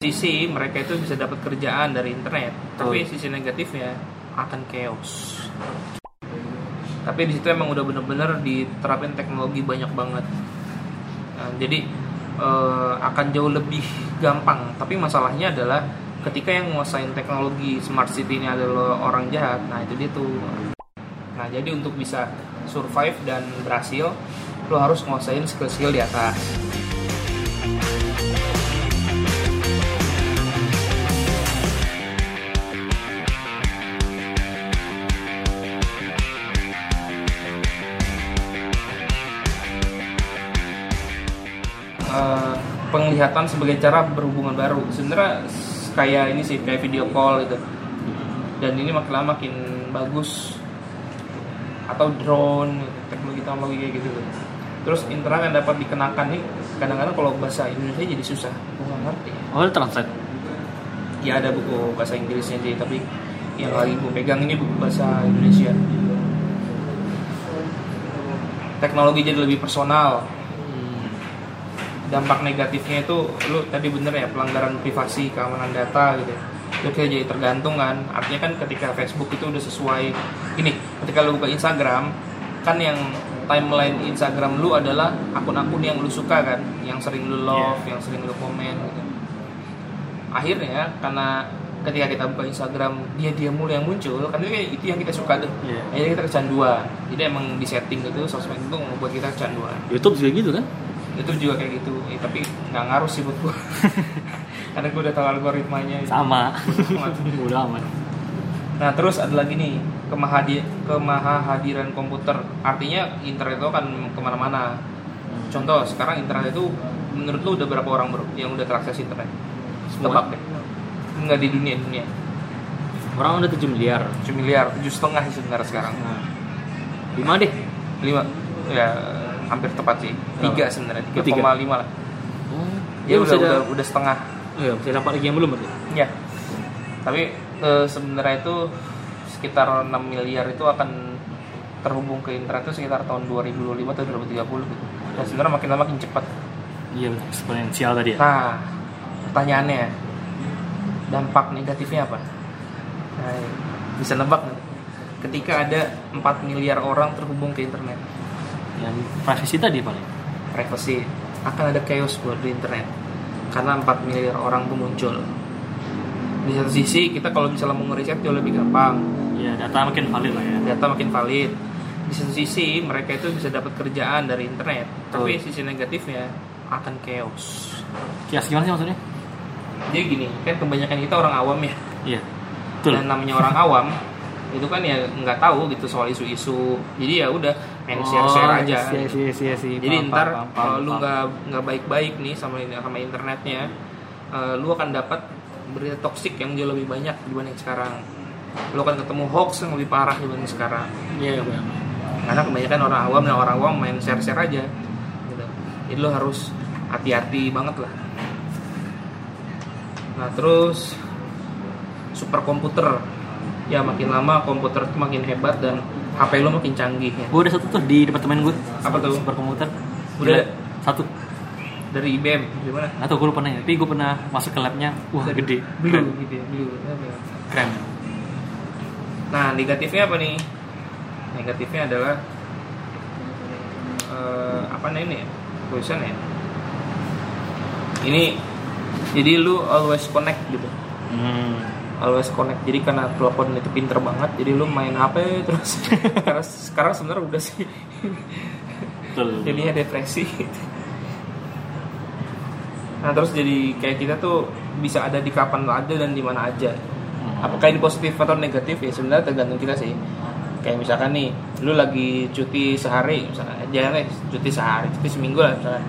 sisi mereka itu bisa dapat kerjaan dari internet tapi sisi negatifnya akan chaos. Tapi di situ emang udah bener-bener diterapin teknologi banyak banget. Nah, jadi eh, akan jauh lebih gampang. Tapi masalahnya adalah ketika yang nguasain teknologi smart city ini adalah orang jahat nah itu dia tuh. Nah jadi untuk bisa survive dan berhasil lo harus nguasain skill-skill di atas penglihatan sebagai cara berhubungan baru. Sebenarnya kayak ini sih kayak video call gitu. Dan ini makin lama makin bagus. Atau drone gitu, teknologi teknologi kayak gitu. Terus internet yang dapat dikenakan nih kadang-kadang kalau bahasa Indonesia jadi susah. Gue nggak ngerti. Oh, translate. ya ada buku bahasa Inggrisnya sih tapi yang lagi gue pegang ini buku bahasa Indonesia. Teknologi jadi lebih personal dampak negatifnya itu lu tadi bener ya pelanggaran privasi keamanan data gitu lu kayak jadi tergantung kan. Artinya kan ketika Facebook itu udah sesuai. Ini ketika lu buka Instagram kan yang timeline Instagram lu adalah akun-akun yang lu suka kan. Yang sering lu love yang sering lu komen gitu. Akhirnya karena ketika kita buka Instagram dia dia mulu yang muncul kan itu, itu yang kita suka tuh. Iya. akhirnya kita kecanduan. Jadi emang di setting gitu sosmed itu membuat kita kecanduan. YouTube juga gitu kan? Itu juga kayak gitu. Eh, tapi nggak ngaruh sih buat gue karena gue udah tahu algoritmanya. Sama. Udah aman. nah terus ada lagi nih kemahadi kemahadiran komputer. Artinya internet itu kan ke mana-mana. Contoh sekarang internet itu menurut lu udah berapa orang bro yang udah terakses internet? Tebak deh nggak di dunia dunia. Orang udah 7 miliar. 7 miliar tujuh setengah sih sebenarnya sekarang. 5 deh. lima. Ya hampir tepat sih tiga sebenarnya tiga koma lima lah Oh. ya udah, masih ada. udah udah setengah Oh, iya, masih dapat lagi yang belum berarti. Ya. Tapi eh, sebenarnya itu sekitar 6 miliar itu akan terhubung ke internet itu sekitar tahun 2025 atau 2030 gitu. Dan sebenarnya makin lama makin cepat. Iya, eksponensial tadi ya. Nah, pertanyaannya dampak negatifnya apa? Nah, bisa nebak nggak? Ketika ada 4 miliar orang terhubung ke internet, Yang privacy tadi paling. privacy akan ada chaos buat di internet karena 4 miliar orang tuh muncul. Di satu sisi kita kalau misalnya mau ngeriset jauh lebih gampang, Iya, data makin valid lah ya. data makin valid. Di satu sisi mereka itu bisa dapat kerjaan dari internet, tapi sisi negatifnya akan chaos. Kias gimana sih maksudnya? Jadi gini, kan kebanyakan kita orang awam ya, Iya. Betul. dan namanya orang awam itu kan ya nggak tahu gitu soal isu-isu. Jadi ya udah main share-share aja. Iya, iya, iya, iya. Jadi Paham, ntar paham, paham, kalau lu nggak nggak baik-baik nih sama sama internetnya, eh, lu akan dapat berita toksik yang jauh lebih banyak dibanding sekarang. Lu akan ketemu hoax yang lebih parah dibanding sekarang. Iya, iya, iya. Karena kebanyakan orang awam dan orang awam main share-share aja. Gitu. Jadi lu harus hati-hati banget lah. Nah terus superkomputer ya makin lama komputer itu makin hebat dan HP lu makin canggih ya. Gue ada satu tuh di departemen gue. Apa tuh? Superkomputer. Udah Gila. Satu. Dari IBM gimana? Atau gue lupa nanya, tapi gue pernah masuk ke labnya. Wah, Dari gede. Blue Keren. gitu ya, blue. Keren. Nah, negatifnya apa nih? Negatifnya adalah eh, apa nih ini? Tulisan ya. Ini jadi lu always connect gitu. Hmm. Always connect. Jadi karena telepon itu pinter banget, jadi lu main HP terus. Karena sekarang sebenarnya udah sih jadinya depresi. Nah, terus jadi kayak kita tuh bisa ada di kapan aja dan di mana aja. Hmm. apakah ini positif atau negatif ya sebenarnya tergantung kita sih kayak misalkan nih lu lagi cuti sehari misalkan jangan deh cuti sehari cuti seminggu lah misalkan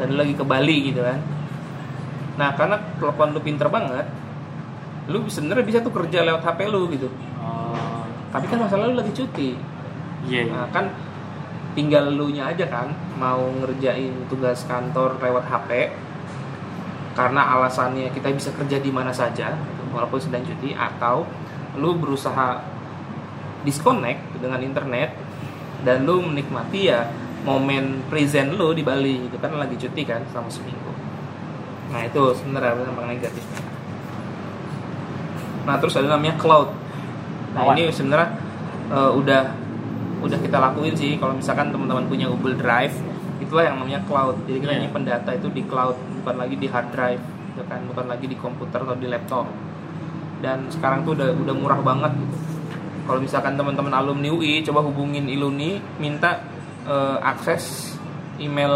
dan lu lagi ke Bali gitu kan nah karena telepon lu pinter banget lu sebenarnya bisa tuh kerja lewat HP lu gitu Oh. tapi kan masalah lu lagi cuti Iya, iya. nah kan tinggal lu nya aja kan mau ngerjain tugas kantor lewat HP karena alasannya kita bisa kerja di mana saja walaupun sedang cuti atau lu berusaha disconnect dengan internet dan lu menikmati ya momen present lu di Bali gitu kan lagi cuti kan selama seminggu Nah itu sebenarnya dampak negatifnya. Nah terus ada namanya cloud. Nah Apa? ini sebenarnya eh, udah udah kita lakuin sih kalau misalkan teman-teman punya Google Drive itulah yang namanya cloud. Jadi kita Iya. nyimpen data itu di cloud bukan lagi di hard drive, gitu kan bukan lagi di komputer atau di laptop. Dan sekarang tuh udah udah murah banget gitu. Kalau misalkan teman-teman alumni UI coba hubungin Iluni minta eh, akses email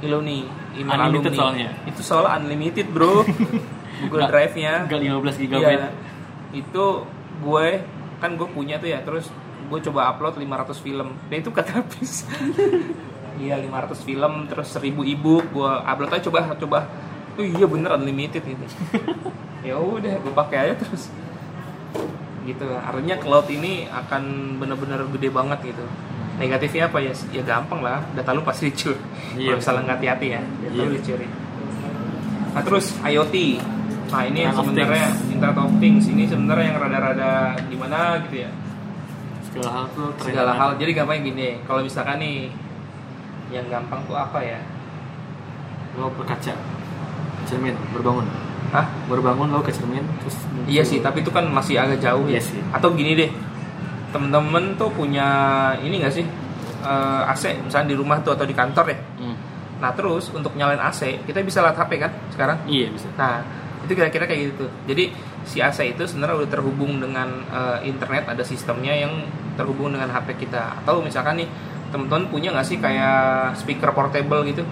Iluni, email Unlimited alumni. soalnya. Itu soalnya unlimited, Bro. Google Nggak- Drive-nya. Enggak 15 GB. Iya. Itu gue kan gue punya tuh ya, terus gue coba upload 500 film. Dan itu kata habis. Iya 500 film terus 1000 ebook gue upload aja coba coba. Oh iya bener unlimited gitu. ya udah gue pakai aja terus. Gitu. Artinya cloud ini akan bener-bener gede banget gitu. Negatifnya apa ya? Ya gampang lah, data lu pasti dicuri. Iya, Kalau misalnya nggak hati-hati ya, data Iya. lu dicuri. Nah terus IoT, nah ini yang sebenarnya Internet of Things ini sebenarnya yang rada-rada gimana gitu ya. Segala hal tuh Segala hal. Jadi gampang gini, kalau misalkan nih yang gampang tuh apa ya? Lo berkaca, cermin, berbangun. Hah? Berbangun lo ke cermin terus Iya sih, tapi itu kan masih agak jauh ya. Iya sih. Atau gini deh, temen-temen tuh punya ini nggak sih Eh, AC misalnya di rumah tuh atau di kantor ya. Hmm. Nah terus untuk nyalain AC kita bisa lihat HP kan sekarang. Iya bisa. Nah itu kira-kira kayak gitu. Jadi si AC itu sebenarnya udah terhubung dengan eh, internet, ada sistemnya yang terhubung dengan HP kita. Atau misalkan nih teman-teman punya nggak sih kayak speaker portable gitu?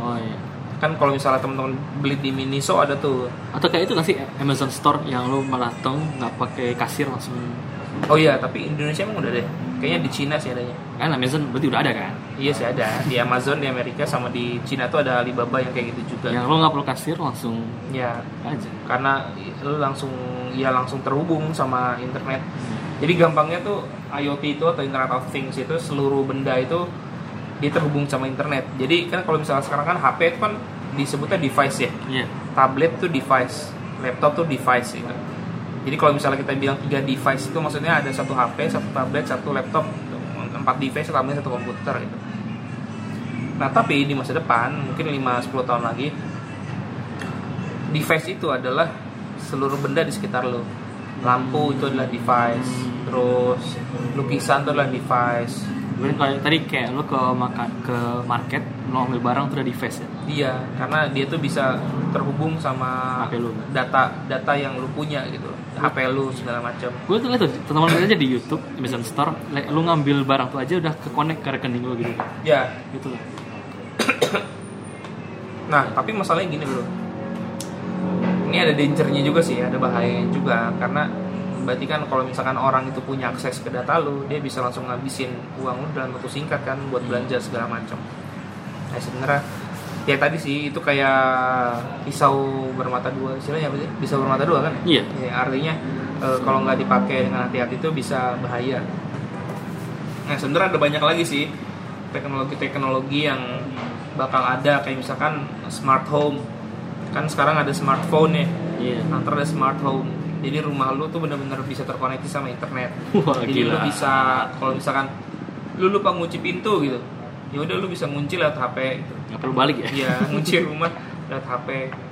Oh iya. Kan kalau misalnya teman-teman beli di Miniso ada tuh. Atau kayak itu nggak sih Amazon Store yang lo malah nggak pakai kasir langsung Oh iya, tapi Indonesia emang udah deh. Kayaknya di Cina sih adanya. kan Amazon berarti udah ada kan? Iya sih ada di Amazon di Amerika sama di Cina tuh ada Alibaba yang kayak gitu juga. Yang lo nggak perlu kasir langsung Ya aja. karena lu langsung ya langsung terhubung sama internet. Jadi gampangnya tuh IoT itu atau Internet of Things itu seluruh benda itu dia terhubung sama internet. Jadi kan kalau misalnya sekarang kan HP itu kan disebutnya device ya. Iya. Tablet tuh device, laptop tuh device gitu. Jadi kalau misalnya kita bilang tiga device itu maksudnya ada satu HP, satu tablet, satu laptop, empat device, tablet, satu komputer gitu. Nah tapi di masa depan mungkin 5-10 tahun lagi device itu adalah seluruh benda di sekitar lo. Lampu itu adalah device, terus lukisan itu adalah device. Kemudian kalau tadi kayak lo ke makan ke market lo ambil barang tuh udah device ya. Iya, karena dia tuh bisa terhubung sama HP lu. data data yang lu punya gitu, HP lu segala macam. Gue tuh lihat tuh teman-teman aja di YouTube Amazon Store, lo ngambil barang tuh aja udah ke connect ke rekening lo gitu. Ya, Gitu. nah tapi masalahnya gini bro. Ini ada dangernya juga sih, ada bahayanya juga karena berarti kan kalau misalkan orang itu punya akses ke data lu, dia bisa langsung ngabisin uang lu dalam waktu singkat kan buat belanja segala macam. Nah sebenarnya ya tadi sih itu kayak pisau bermata dua, istilahnya apa sih? Pisau bermata dua kan? Iya. Ya, artinya eh, kalau nggak dipakai dengan hati-hati itu bisa bahaya. Nah sebenarnya ada banyak lagi sih teknologi-teknologi yang bakal ada kayak misalkan smart home. Kan sekarang ada smartphone ya, Iya. nanti ada smart home. Jadi rumah lu tuh bener-bener bisa terkoneksi sama internet. Wah Jadi lu gila. bisa kalau misalkan lu lupa ngunci pintu gitu, ya udah lu bisa ngunci lewat HP gitu. Nggak perlu balik ya? Iya, ngunci rumah lewat HP.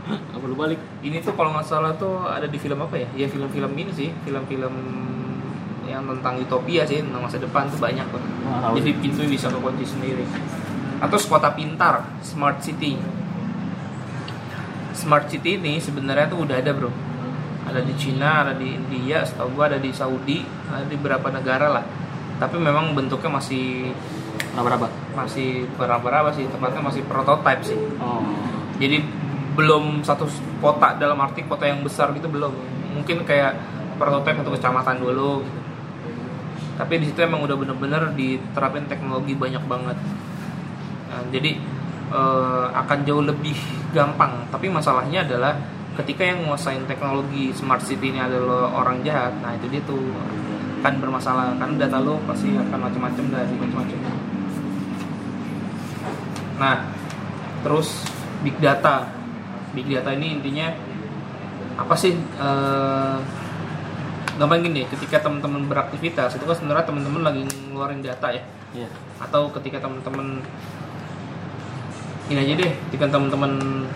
Nggak perlu balik. Ini tuh kalau nggak salah tuh ada di film apa ya? Ya film-film ini sih, film-film yang tentang utopia sih, tentang masa depan tuh banyak tuh. Wah, Jadi pintu bisa kekunci sendiri. Atau kota pintar, smart city. Smart city ini sebenarnya tuh udah ada bro. Ada di Cina, ada di India, setahu gua ada di Saudi, ada di beberapa negara lah. Tapi memang bentuknya masih Berapa? masih berapa-berapa sih, tepatnya masih prototype sih. Oh. Jadi belum satu kota dalam arti kota yang besar gitu belum. Mungkin kayak prototipe satu kecamatan dulu. Gitu. Tapi di situ emang udah bener-bener diterapin teknologi banyak banget. Nah, jadi eh, akan jauh lebih gampang. Tapi masalahnya adalah ketika yang menguasain teknologi smart city ini adalah orang jahat, nah itu dia tuh kan bermasalah kan data lo pasti akan macam-macam dari macam-macam. Nah, terus big data. Big data ini intinya apa sih? Eh, gampang gini, ketika teman-teman beraktivitas itu kan sebenarnya teman-teman lagi ngeluarin data ya. Iya. Atau ketika teman-teman ini aja deh, ketika teman-teman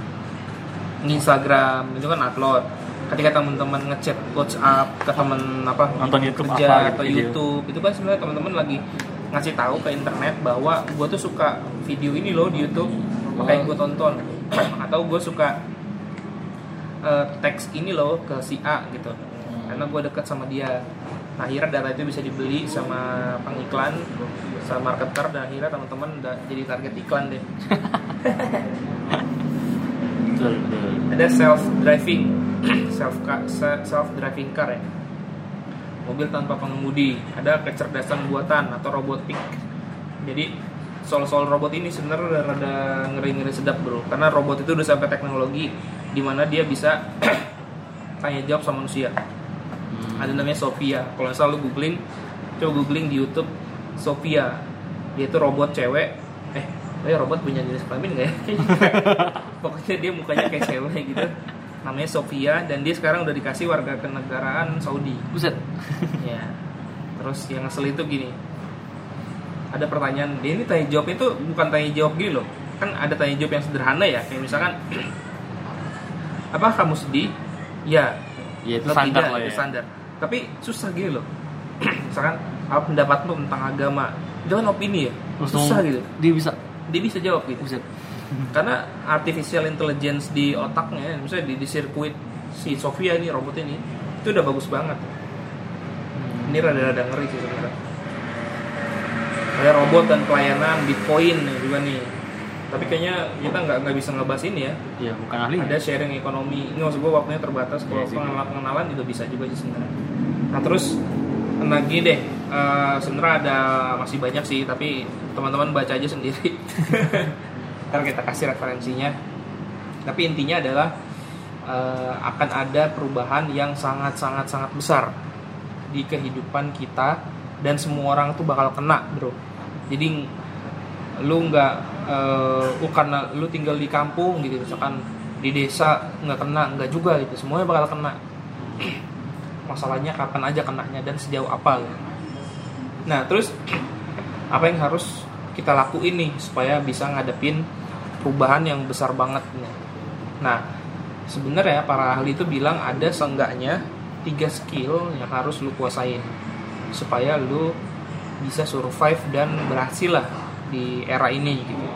Instagram itu kan upload. Ketika teman-teman ngechat WhatsApp ke teman apa Nonton YouTube kerja apa gitu, atau video. YouTube itu kan sebenarnya teman-teman lagi ngasih tahu ke internet bahwa gue tuh suka video ini loh di YouTube makanya gue tonton. Atau gue suka eh, teks ini loh ke si A gitu. Karena gue dekat sama dia. Nah akhirnya data itu bisa dibeli sama pengiklan sama marketer dan akhirnya teman-teman udah jadi target iklan deh betul betul. Ada self driving self self driving car ya? Mobil tanpa pengemudi ada kecerdasan buatan atau robotik. Jadi soal-soal robot ini sebenarnya udah rada ngeri-ngeri sedap bro. Karena robot itu udah sampai teknologi di mana dia bisa tanya jawab sama manusia. Hmm. ada namanya Sophia. Kalau salah lu googling coba googling di YouTube Sophia. Dia itu robot cewek eh robot punya jenis kelamin nggak ya pokoknya dia mukanya kayak cewek gitu namanya Sophia dan dia sekarang udah dikasih warga kenegaraan Saudi buset ya terus yang ngesel itu gini ada pertanyaan dia ini tanya jawab itu bukan tanya jawab gini loh kan ada tanya jawab yang sederhana ya kayak misalkan apa kamu sedih ya ya itu standar tidak, lah itu ya standar. Tapi susah gitu loh. Misalkan apa pendapatmu tentang agama? Jangan opini ya. Susah gitu. dia bisa Dia bisa jawab gitu. buset Karena artificial intelligence di otaknya, misalnya di, di sirkuit si Sofia ini robot ini, itu udah bagus banget. Ini rada-rada ngeri sih sebenarnya. Ada robot dan pelayanan Bitcoin juga nih. Tapi kayaknya kita nggak nggak bisa ngebahas ini ya ya bukan ahli ada sharing ekonomi ini maksud gue waktunya terbatas kalau Iya sih. pengenalan pengenalan juga bisa juga sih sebenarnya nah terus lagi deh eh, sebenarnya ada masih banyak sih tapi teman-teman baca aja sendiri. Ntar kita kasih referensinya. Tapi intinya adalah eh, akan ada perubahan yang sangat sangat sangat besar di kehidupan kita dan semua orang tuh bakal kena bro. Jadi lu nggak eh, oh, karena lu tinggal di kampung gitu misalkan di desa nggak kena nggak juga gitu semuanya bakal kena masalahnya kapan aja kenanya dan sejauh apa gitu. nah terus apa yang harus kita lakuin nih supaya bisa ngadepin perubahan yang besar banget nih nah sebenarnya para ahli itu bilang ada seenggaknya tiga skill yang harus lu kuasain supaya lu bisa survive dan berhasil lah di era ini gitu.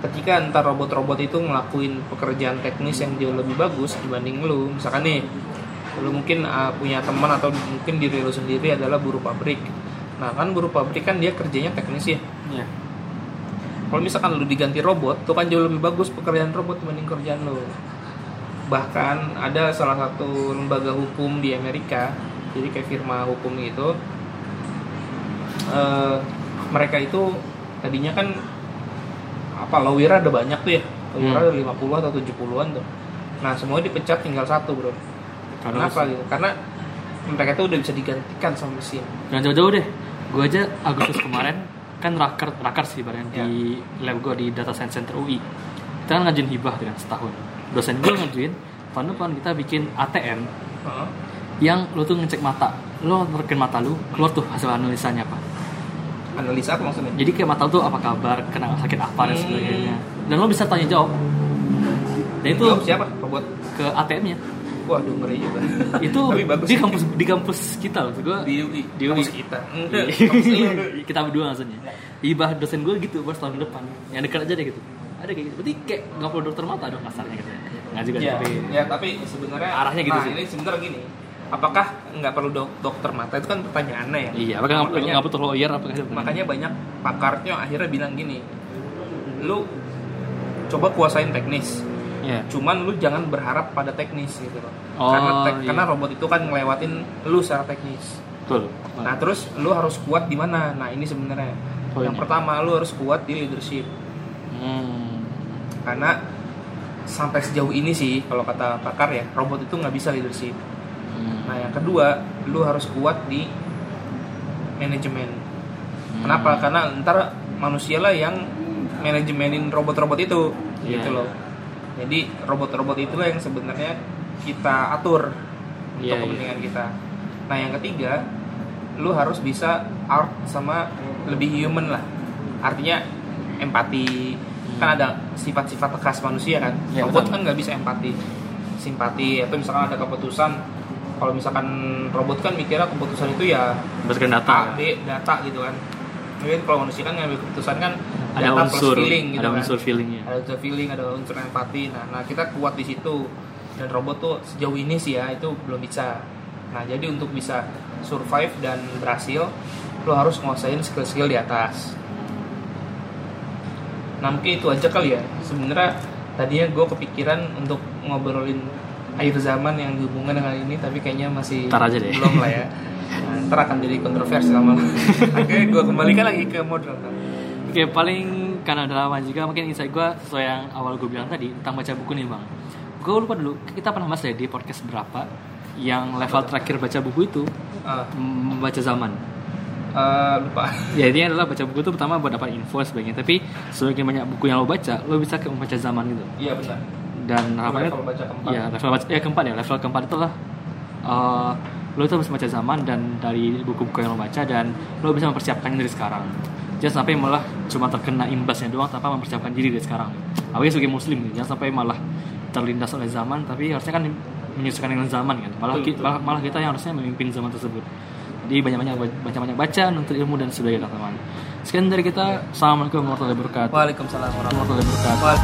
Ketika entar robot-robot itu ngelakuin pekerjaan teknis yang jauh lebih bagus dibanding lu, misalkan nih, lu mungkin uh, punya teman atau mungkin diri lu sendiri adalah buruh pabrik. Nah kan buruh pabrik kan dia kerjanya teknis ya. ya Kalau misalkan lu diganti robot, tuh kan jauh lebih bagus pekerjaan robot dibanding kerjaan lu. Bahkan ada salah satu lembaga hukum di Amerika, jadi kayak firma hukum gitu, eh, mereka itu tadinya kan apa lawyer ada banyak tuh ya, lawyer Hmm. ada 50 atau 70-an tuh. Nah semuanya dipecat tinggal satu bro. Karena Kenapa gitu? Karena mereka tuh udah bisa digantikan sama mesin. Jangan jauh-jauh deh. Gue aja Agustus kemarin kan rakar rakar sih bareng Ya. di lab gue di Data Science Center UI. Kita kan ngajuin hibah dengan setahun. Dosen gue ngajuin tahun depan kita bikin ATM Heeh. yang lo tuh ngecek mata. Lo nerekin mata lu, keluar tuh hasil analisanya apa. Analisa apa maksudnya? Jadi kayak mata lu tuh apa kabar, kena sakit apa dan Hmm. sebagainya. Dan lo bisa tanya jawab. Dan itu Jawab siapa? Robot. ke ATM-nya. Waduh ngeri juga. Itu bagus di kampus di kampus kita loh. Gue di UI. Di UI. Kampus kita. Iya. kita berdua maksudnya ibah dosen gue gitu pas tahun depan yang dekat aja deh gitu ada kayak gitu berarti kayak nggak perlu dokter mata dong kasarnya gitu nggak juga ya, tapi ya tapi sebenarnya Arahnya gitu nah, sih. ini sebenarnya gini apakah nggak perlu dok- dokter mata itu kan pertanyaannya ya iya apakah nggak perlu lawyer apa gitu makanya banyak pakarnya akhirnya bilang gini lu coba kuasain teknis Iya. cuman lu jangan berharap pada teknis gitu loh Oh, karena tek- iya. karena robot itu kan ngelewatin lu secara teknis betul nah terus lu harus kuat di mana nah ini sebenarnya Oh, yang ini. pertama lu harus kuat di leadership hmm. karena sampai sejauh ini sih kalau kata pakar ya robot itu nggak bisa leadership Hmm. Nah yang kedua, lu harus kuat di manajemen. Hmm. Kenapa? Karena ntar manusia lah yang manajemenin robot-robot itu, Iya, gitu loh. Jadi robot-robot itulah yang sebenarnya kita atur untuk Iya, iya. kepentingan kita. Nah yang ketiga, lu harus bisa art sama lebih human lah. Artinya empati, kan ada sifat-sifat khas manusia kan Iya, robot betul. kan nggak bisa empati simpati atau misalkan ada keputusan kalau misalkan robot kan mikirnya keputusan itu ya berdasarkan data A, B, data gitu kan mungkin kalau manusia kan ngambil keputusan kan ada data unsur plus feeling gitu ada kan. unsur feelingnya. Ada unsur feeling ada unsur empati. Nah, nah kita kuat di situ. Dan robot tuh sejauh ini sih ya itu belum bisa. Nah jadi untuk bisa survive dan berhasil lo harus nguasain skill-skill di atas. Nah mungkin itu aja kali ya. Sebenarnya tadinya gue kepikiran untuk ngobrolin akhir zaman yang dihubungkan dengan ini tapi kayaknya masih Ntar aja deh. belum lah ya. Nah, ntar akan jadi kontroversi lama akhirnya gue kembalikan lagi ke model Oke paling karena udah lama juga mungkin insight gue sesuai yang awal gue bilang tadi tentang baca buku nih bang. Gue lupa dulu kita pernah bahas ya di podcast berapa yang level terakhir baca buku itu Ah, membaca zaman. eh, lupa Ya intinya adalah baca buku itu pertama buat dapat info sebagainya tapi semakin banyak buku yang lo baca lo bisa ke membaca zaman gitu. iya benar Dan harapannya level baca keempat. ya level baca ya keempat ya level keempat itu lah eh, lo itu bisa baca zaman dan dari buku-buku yang lo baca dan lo bisa mempersiapkannya dari sekarang jangan sampai malah cuma terkena imbasnya doang tanpa mempersiapkan diri dari sekarang. Awalnya sebagai muslim nih jangan sampai malah terlindas oleh zaman tapi harusnya kan menyesuaikan dengan zaman kan. Malah, betul, betul. malah malah kita yang harusnya memimpin zaman tersebut. Jadi banyak-banyak baca-banyak baca nuntut ilmu dan sebagainya teman-teman. Sekian dari kita. Assalamualaikum warahmatullahi wabarakatuh. Waalaikumsalam warahmatullahi wabarakatuh.